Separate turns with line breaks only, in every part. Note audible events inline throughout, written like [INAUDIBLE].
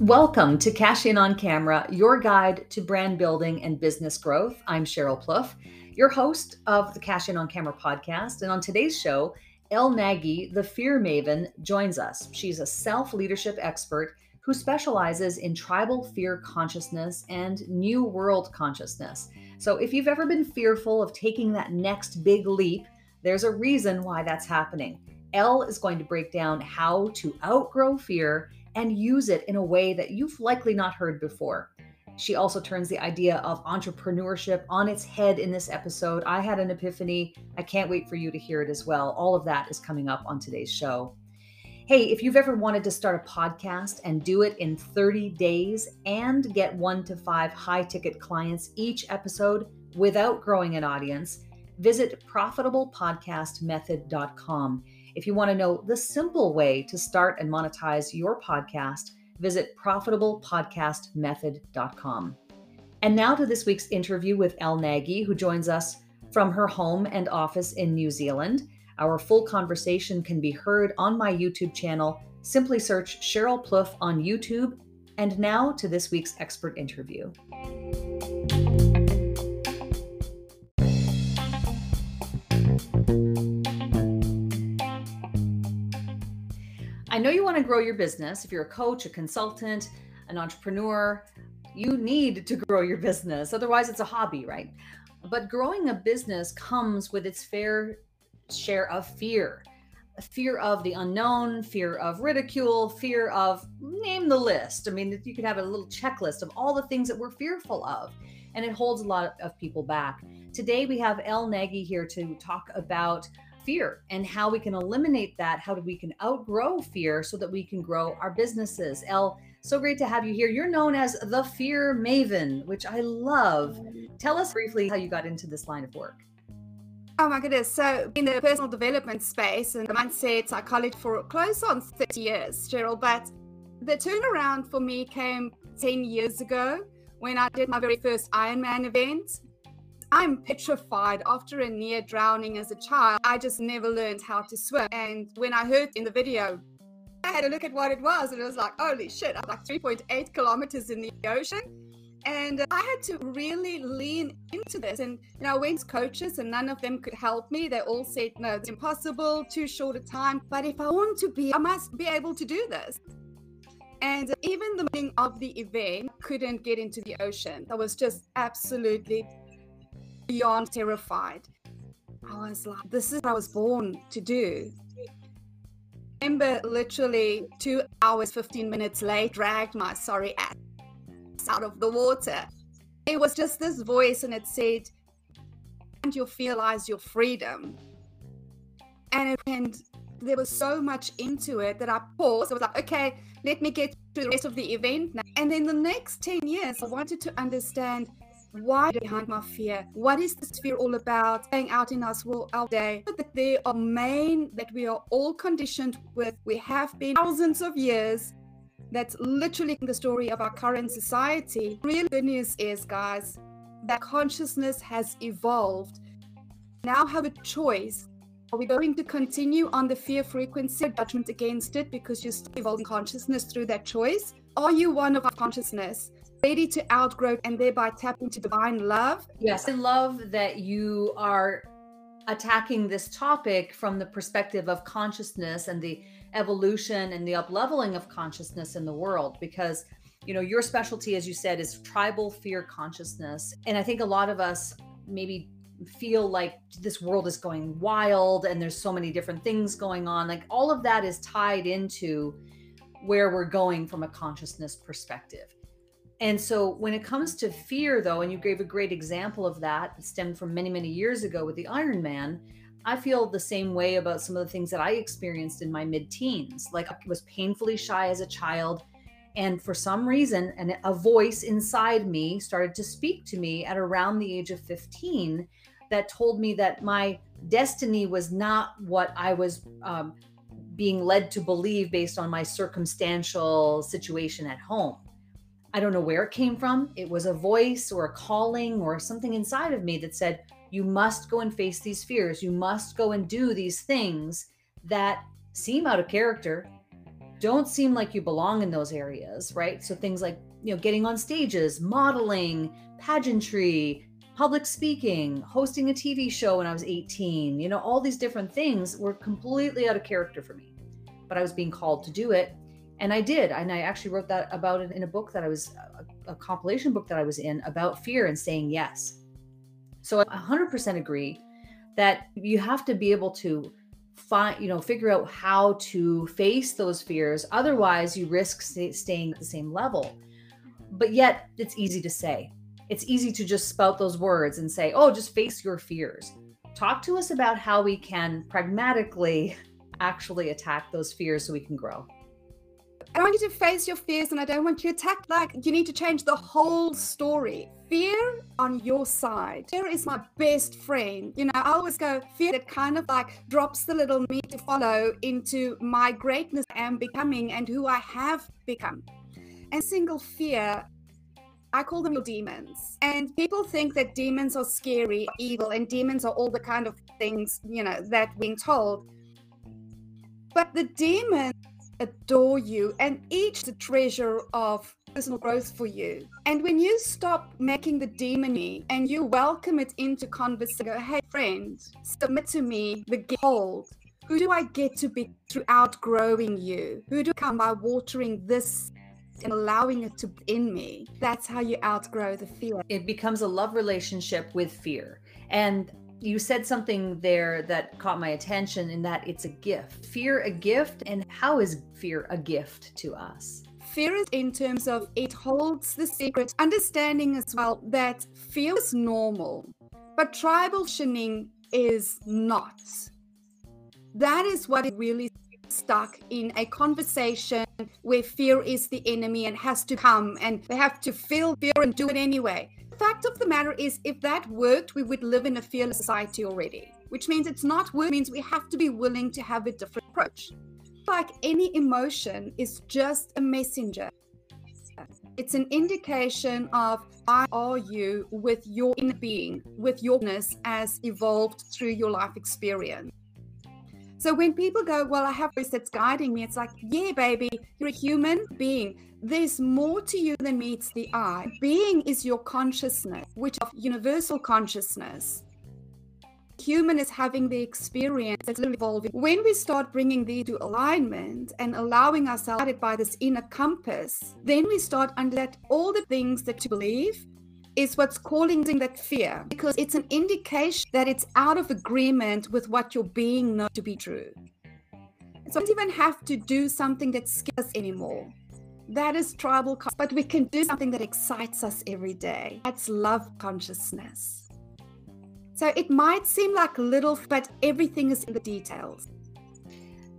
Welcome to Cash In on Camera, your guide to brand building and business growth. I'm Cheryl Plouffe, your host of the Cash In on Camera podcast. And on today's show, Elle Nagy, the fear maven, joins us. She's a self leadership expert who specializes in tribal fear consciousness and new world consciousness. So if you've ever been fearful of taking that next big leap, there's a reason why that's happening. Elle is going to break down how to outgrow fear and use it in a way that you've likely not heard before. She also turns the idea of entrepreneurship on its head in this episode. I had an epiphany. I can't wait for you to hear it as well. All of that is coming up on today's show. Hey, if you've ever wanted to start a podcast and do it in 30 days and get one to five high ticket clients each episode without growing an audience, visit profitablepodcastmethod.com. If you want to know the simple way to start and monetize your podcast, visit profitablepodcastmethod.com. And now to this week's interview with Elle Nagy, who joins us from her home and office in New Zealand. Our full conversation can be heard on my YouTube channel. Simply search Cheryl Plouffe on YouTube. And now to this week's expert interview. Know you want to grow your business. If you're a coach, a consultant, an entrepreneur, you need to grow your business. Otherwise, it's a hobby, right? But growing a business comes with its fair share of fear fear of the unknown, fear of ridicule, fear of name the list. I mean, you could have a little checklist of all the things that we're fearful of, and it holds a lot of people back. Today, we have Elle Nagy here to talk about fear and how we can eliminate that, how we can outgrow fear so that we can grow our businesses. Elle, so great to have you here. You're known as the Fear Maven, which I love. Tell us briefly how you got into this line of work.
Oh my goodness. So, in the personal development space and the mindset psychology for close on 30 years, Cheryl, but the turnaround for me came 10 years ago when I did my very first Ironman event. I'm petrified after a near drowning as a child. I just never learned how to swim. And when I heard in the video, I had a look at what it was and it was like, holy shit, I'm like 3.8 kilometers in the ocean. And I had to really lean into this. And you know, I went to coaches and none of them could help me. They all said, no, it's impossible, too short a time. But if I want to be, I must be able to do this. And even the morning of the event, couldn't get into the ocean. I was just absolutely beyond terrified. I was like, this is what I was born to do. I remember literally two hours, 15 minutes late, dragged my sorry ass out of the water. It was just this voice, and it said, and you'll realize your freedom. And, it, and there was so much into it that I paused. I was like, okay, let me get to the rest of the event now. And then the next 10 years, I wanted to understand why behind my fear? What is this fear all about? Staying out in us world all day. That there are main that we are all conditioned with. We have been thousands of years. That's literally the story of our current society. Real good news is, guys, that consciousness has evolved. Now have a choice. Are we going to continue on the fear frequency judgment against it because you're still evolving consciousness through that choice? Are you one of our consciousness? Ready to outgrow and thereby tap into divine love.
Yes, I love that you are attacking this topic from the perspective of consciousness and the evolution and the upleveling of consciousness in the world because you know your specialty as you said is tribal fear consciousness. And i think a lot of us maybe feel like this world is going wild and there's so many different things going on. Like all of that is tied into where we're going from a consciousness perspective and so when it comes to fear, though, and you gave a great example of that, it stemmed from many, many years ago with the Ironman. I feel the same way about some of the things that I experienced in my mid teens. Like I was painfully shy as a child. And for some reason, and a voice inside me started to speak to me at around the age of 15 that told me that my destiny was not what I was um, being led to believe based on my circumstantial situation at home I don't know where it came from. It was a voice or a calling or something inside of me that said, You must go and face these fears. You must go and do these things that seem out of character, don't seem like you belong in those areas, right? So things like, you know, getting on stages, modeling, pageantry, public speaking, hosting a TV show when I was 18, you know, all these different things were completely out of character for me. But I was being called to do it. And I did. And I actually wrote that about it in a book that I was, a, a compilation book that I was in about fear and saying yes. So I 100% agree that you have to be able to find you know figure out how to face those fears otherwise you risk st- staying at the same level but yet it's easy to say it's easy to just spout those words and say oh just face your fears talk to us about how we can pragmatically [LAUGHS] actually attack those fears so we can grow
I want you to face your fears and I don't want you to attack. Like, you need to change the whole story. Fear on your side. Fear is my best friend. You know, I always go, fear that kind of like drops the little me to follow into my greatness I am becoming and who I have become. And single fear I call them your demons. And people think that demons are scary, evil, and demons are all the kind of things, you know, that being told. But the demons adore you and each the treasure of personal growth for you. And when you stop making the demony and you welcome it into conversation, go, hey friend, submit to me the hold. Who do I get to be throughout growing you? Who do I come by watering this and allowing it to in me? That's how you outgrow the fear.
It becomes a love relationship with fear. And you said something there that caught my attention in that it's a gift. Fear a gift, and how is fear a gift to us?
Fear is in terms of it holds the secret, understanding as well that fear is normal, but troubleshooting is not. That is what it really stuck in a conversation where fear is the enemy and has to come and they have to feel fear and do it anyway fact of the matter is, if that worked, we would live in a fearless society already, which means it's not work, means we have to be willing to have a different approach. Like any emotion is just a messenger. It's an indication of I are you with your inner being, with yourness as evolved through your life experience. So when people go, Well, I have this that's guiding me, it's like, Yeah, baby, you're a human being there's more to you than meets the eye. Being is your consciousness, which of universal consciousness. Human is having the experience that's evolving. When we start bringing these to alignment and allowing ourselves guided by this inner compass, then we start under that all the things that you believe is what's causing that fear because it's an indication that it's out of agreement with what your being knows to be true. So don't even have to do something that scares anymore. That is tribal, but we can do something that excites us every day. That's love consciousness. So it might seem like little, but everything is in the details.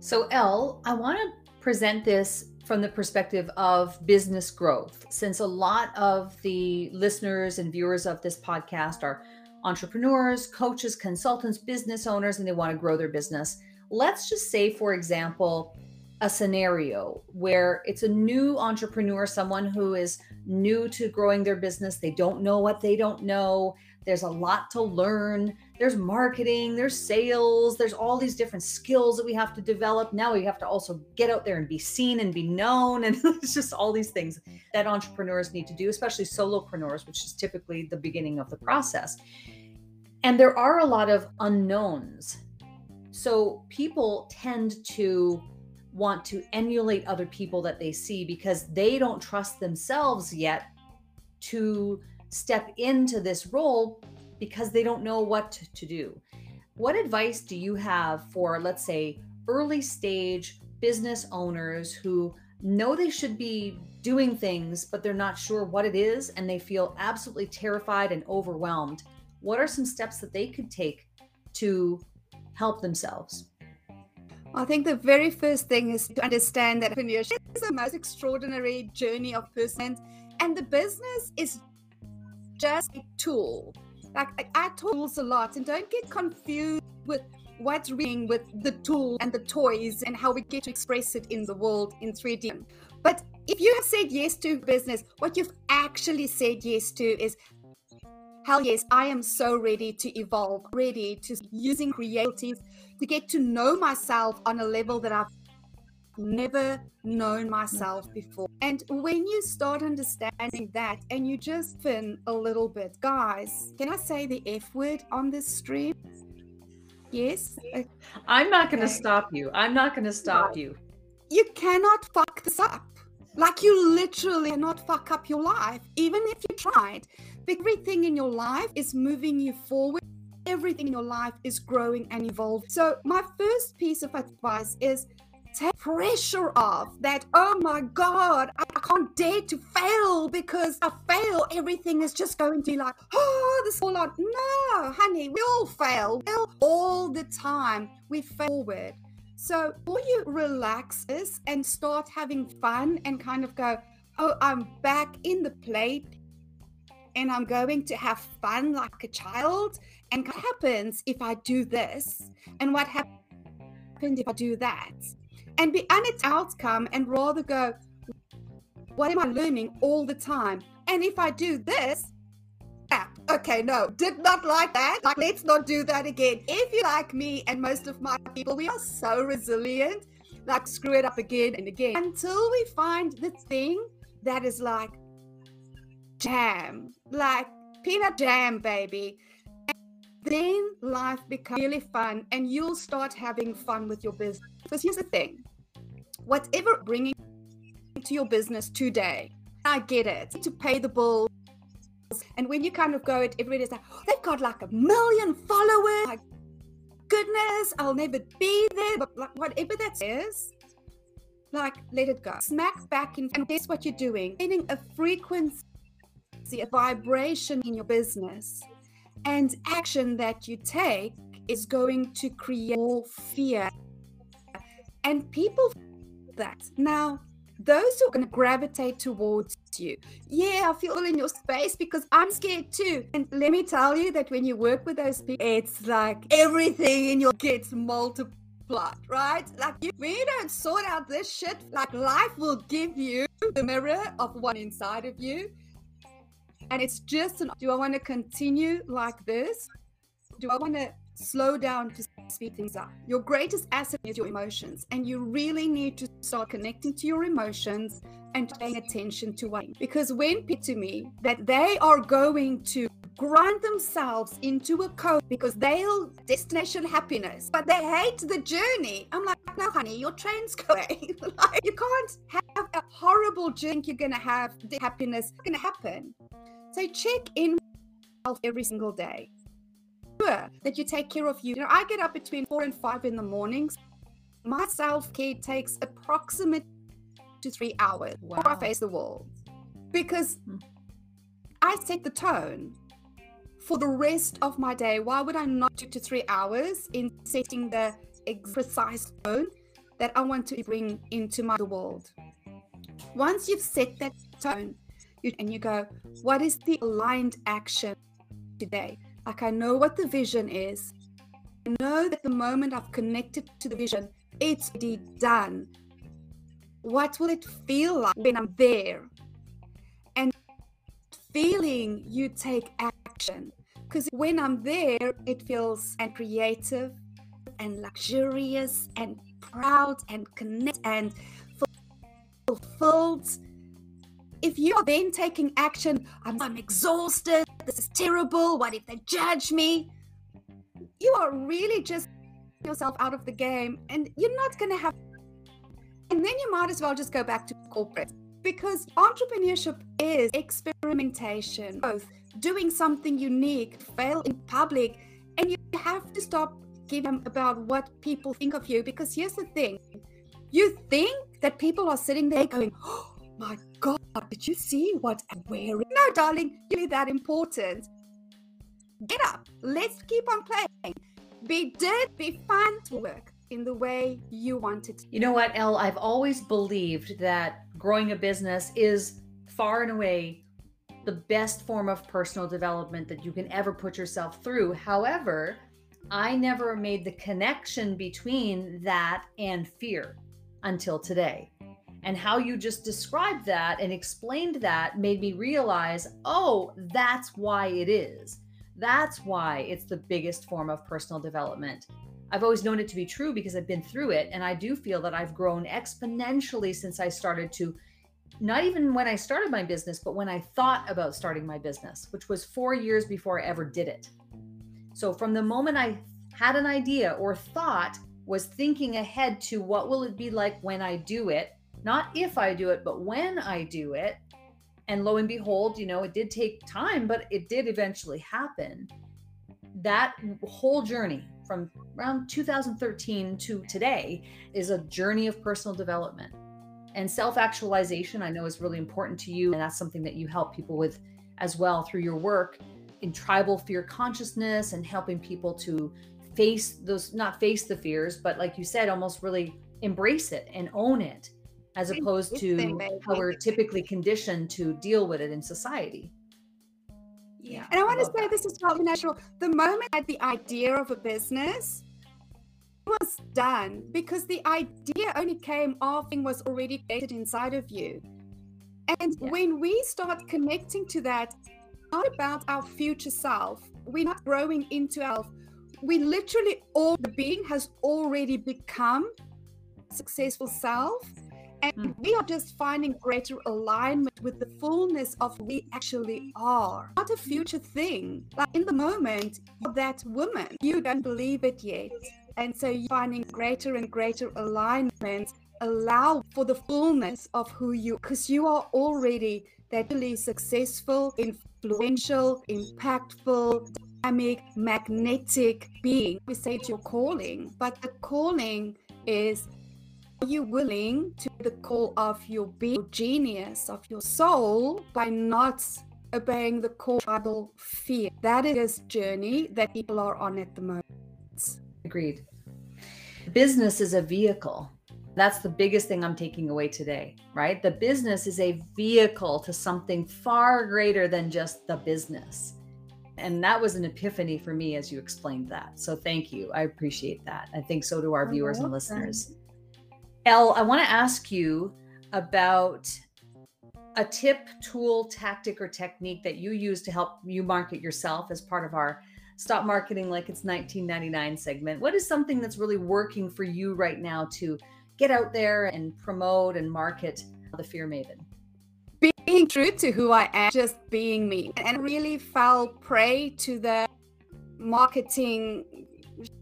So, Elle, I want to present this from the perspective of business growth, since a lot of the listeners and viewers of this podcast are entrepreneurs, coaches, consultants, business owners, and they want to grow their business. Let's just say, for example, a scenario where it's a new entrepreneur, someone who is new to growing their business. They don't know what they don't know. There's a lot to learn. There's marketing, there's sales, there's all these different skills that we have to develop. Now we have to also get out there and be seen and be known. [LAUGHS] And it's just all these things that entrepreneurs need to do, especially solopreneurs, which is typically the beginning of the process. And there are a lot of unknowns. So people tend to want to emulate other people that they see because they don't trust themselves yet to step into this role because they don't know what to do. What advice do you have for, let's say, early stage business owners who know they should be doing things, but they're not sure what it is and they feel absolutely terrified and overwhelmed? What are some steps that they could take to help themselves?
I think the very first thing is to understand that entrepreneurship is the most extraordinary journey of person, and the business is just a tool. Like I tools a lot, and don't get confused with what's reading with the tool and the toys and how we get to express it in the world in 3D. But if you have said yes to business, what you've actually said yes to is hell yes, I am so ready to evolve, ready to using creatives to get to know myself on a level that I've never known myself before. And when you start understanding that and you just fin a little bit, guys, can I say the F word on this stream? Yes.
I'm not going to okay. stop you. I'm not going to stop you.
You cannot fuck this up. Like you literally cannot fuck up your life, even if you tried. Everything in your life is moving you forward. Everything in your life is growing and evolving. So, my first piece of advice is take pressure off that, oh my God, I, can't dare to fail because I fail. Everything is just going to be like, oh, this all on. No, honey, we all fail. We all, all the time. We fail forward. So, before you relax this and start having fun and kind of go, oh, I'm back in the plate and I'm going to have fun like a child. And what happens if I do this? And what happens if I do that? And be on its outcome and rather go, what am I learning all the time? And if I do this, okay, no, did not like that. Like, let's not do that again. If you like me and most of my people, we are so resilient, like, screw it up again and again until we find the thing that is like jam, like peanut jam, baby. And then life becomes really fun and you'll start having fun with your business. Because here's the thing whatever bringing to your business today, I get it to pay the bills and when you kind of go, it everybody's like, oh, they've got like a million followers. Like, goodness, I'll never be there. But like, whatever that is, like, let it go. Smack back in. And guess what you're doing? Getting a frequency, a vibration in your business. And action that you take is going to create more fear. And people that. Now, those who are going to gravitate towards you. Yeah, I feel in your space because I'm scared too. And let me tell you that when you work with those people, it's like everything in your gets multiplied, right? Like you, you don't sort out this shit, like life will give you the mirror of one inside of you. And it's just, an, do I want to continue like this? Do I want to slow down to speed things up. Your greatest asset is your emotions, and you really need to start connecting to your emotions and paying attention to what. Because when people to me that they are going to grind themselves into a code because they'll destination happiness, but they hate the journey. I'm like, no, honey, your train's [LAUGHS] going. like, you can't have a horrible journey. You're gonna have the happiness gonna happen. So check in with every single day sure that you take care of you. You know, I get up between four and five in the mornings. My self care takes approximately to three hours wow. before I face the wall because hmm. I set the tone for the rest of my day. Why would I not do to three hours in setting the precise tone that I want to bring into my world? Once you've set that tone, you, and you go, what is the aligned action today? Like I know what the vision is. I know that the moment I've connected to the vision, it's already done. What will it feel like when I'm there? And feeling you take action. Because when I'm there, it feels and creative and luxurious and proud and connect and fulfilled. If you're then taking action, I'm, I'm exhausted, this is terrible. What if they judge me? You are really just yourself out of the game and you're not going to have. And then you might as well just go back to corporate because entrepreneurship is experimentation, both doing something unique, fail in public, and you have to stop giving about what people think of you because here's the thing you think that people are sitting there going, oh, my God, did you see what I'm wearing? No, darling, you're that important. Get up. Let's keep on playing. Be did be fun to work in the way you want it.
You know what, Elle? I've always believed that growing a business is far and away the best form of personal development that you can ever put yourself through. However, I never made the connection between that and fear until today. And how you just described that and explained that made me realize oh, that's why it is. That's why it's the biggest form of personal development. I've always known it to be true because I've been through it. And I do feel that I've grown exponentially since I started to, not even when I started my business, but when I thought about starting my business, which was four years before I ever did it. So from the moment I had an idea or thought, was thinking ahead to what will it be like when I do it, not if I do it, but when I do it. And lo and behold, you know, it did take time, but it did eventually happen. That whole journey from around 2013 to today is a journey of personal development. And self actualization, I know, is really important to you. And that's something that you help people with as well through your work in tribal fear consciousness and helping people to face those, not face the fears, but like you said, almost really embrace it and own it as opposed to how we're typically conditioned to deal with it in society.
Yeah. And I want to say that. this is totally natural. The moment I had the idea of a business, was done because the idea only came after it was already created inside of you. And yeah. when we start connecting to that, not about our future self, we're not growing into our we literally all the being has already become successful self and mm. we are just finding greater alignment with the fullness of we actually are. Not a future thing. Like in the moment, you're that woman. You don't believe it yet. And so you're finding greater and greater alignment. Allow for the fullness of who you because you are already that really successful, influential, impactful, dynamic, magnetic being. We say it's your calling, but the calling is are you willing to the call of your being, genius, of your soul, by not obeying the call tribal fear? That is journey that people are on at the moment.
Agreed. Business is a vehicle. That's the biggest thing I'm taking away today, right? The business is a vehicle to something far greater than just the business. And that was an epiphany for me as you explained that. So thank you. I appreciate that. I think so do our viewers and listeners. Elle, I want to ask you about a tip, tool, tactic, or technique that you use to help you market yourself as part of our Stop Marketing Like It's 1999 segment. What is something that's really working for you right now to get out there and promote and market the Fear Maven?
Being true to who I am, just being me, and really fell prey to the marketing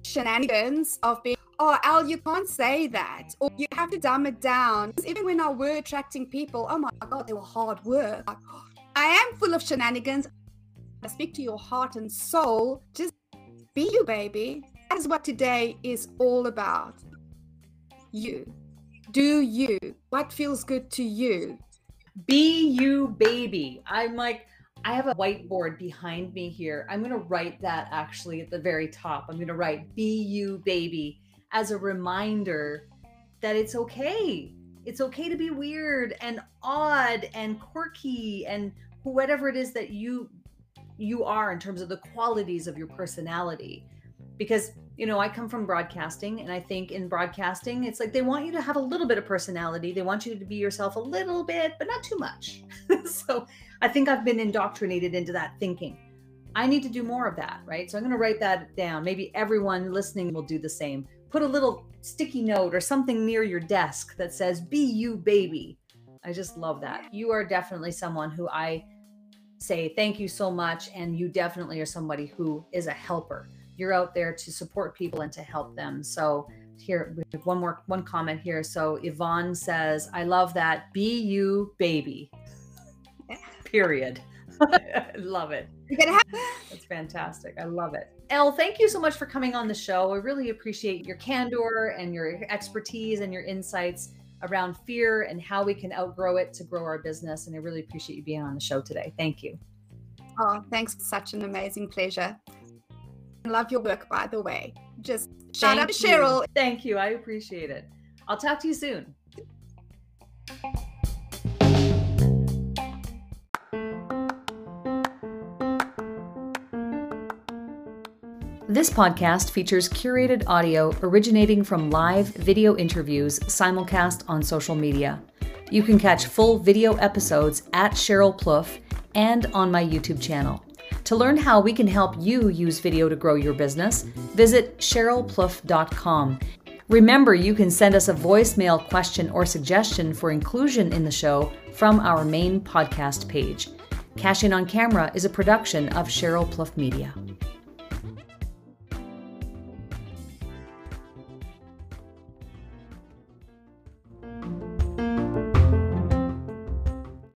shenanigans of being oh Elle you can't say that. Or you have to dumb it down. Even when i were attracting people oh my god they were hard work. [GASPS] I am full of shenanigans. I speak to your heart and soul. Just be you baby. That is what today is all about. You. Do you. What feels good to you?
Be you baby. I'm like I have a whiteboard behind me here. I'm going to write that actually at the very top. I'm going to write Be You Baby as a reminder that it's okay. It's okay to be weird and odd and quirky and whatever it is that you you are in terms of the qualities of your personality. Because, you know, I come from broadcasting and I think in broadcasting it's like they want you to have a little bit of personality. They want you to be yourself a little bit, but not too much. [LAUGHS] so I think I've been indoctrinated into that thinking. I need to do more of that, right? So I'm going to write that down. Maybe everyone listening will do the same. Put a little sticky note or something near your desk that says, Be you, baby. I just love that. You are definitely someone who I say thank you so much. And you definitely are somebody who is a helper. You're out there to support people and to help them. So, here we have one more one comment here so yvonne says i love that be you baby [LAUGHS] period. [LAUGHS] love it. That's fantastic. I love it. Elle, thank you so much for coming on the show. I really appreciate your candor and your expertise and your insights around fear and how we can outgrow it to grow our business. And I really appreciate you being on the show today. Thank you.
Oh, thanks. Such an amazing pleasure. Love your work, by the way. Just shout out to Cheryl.
Thank you. I appreciate it. I'll talk to you soon. This podcast features curated audio originating from live video interviews simulcast on social media. You can catch full video episodes at Cheryl Plouffe and on my YouTube channel. To learn how we can help you use video to grow your business, visit CherylPlouffe.com. Remember, you can send us a voicemail question or suggestion for inclusion in the show from our main podcast page. Cash In on Camera is a production of Cheryl Plouffe Media.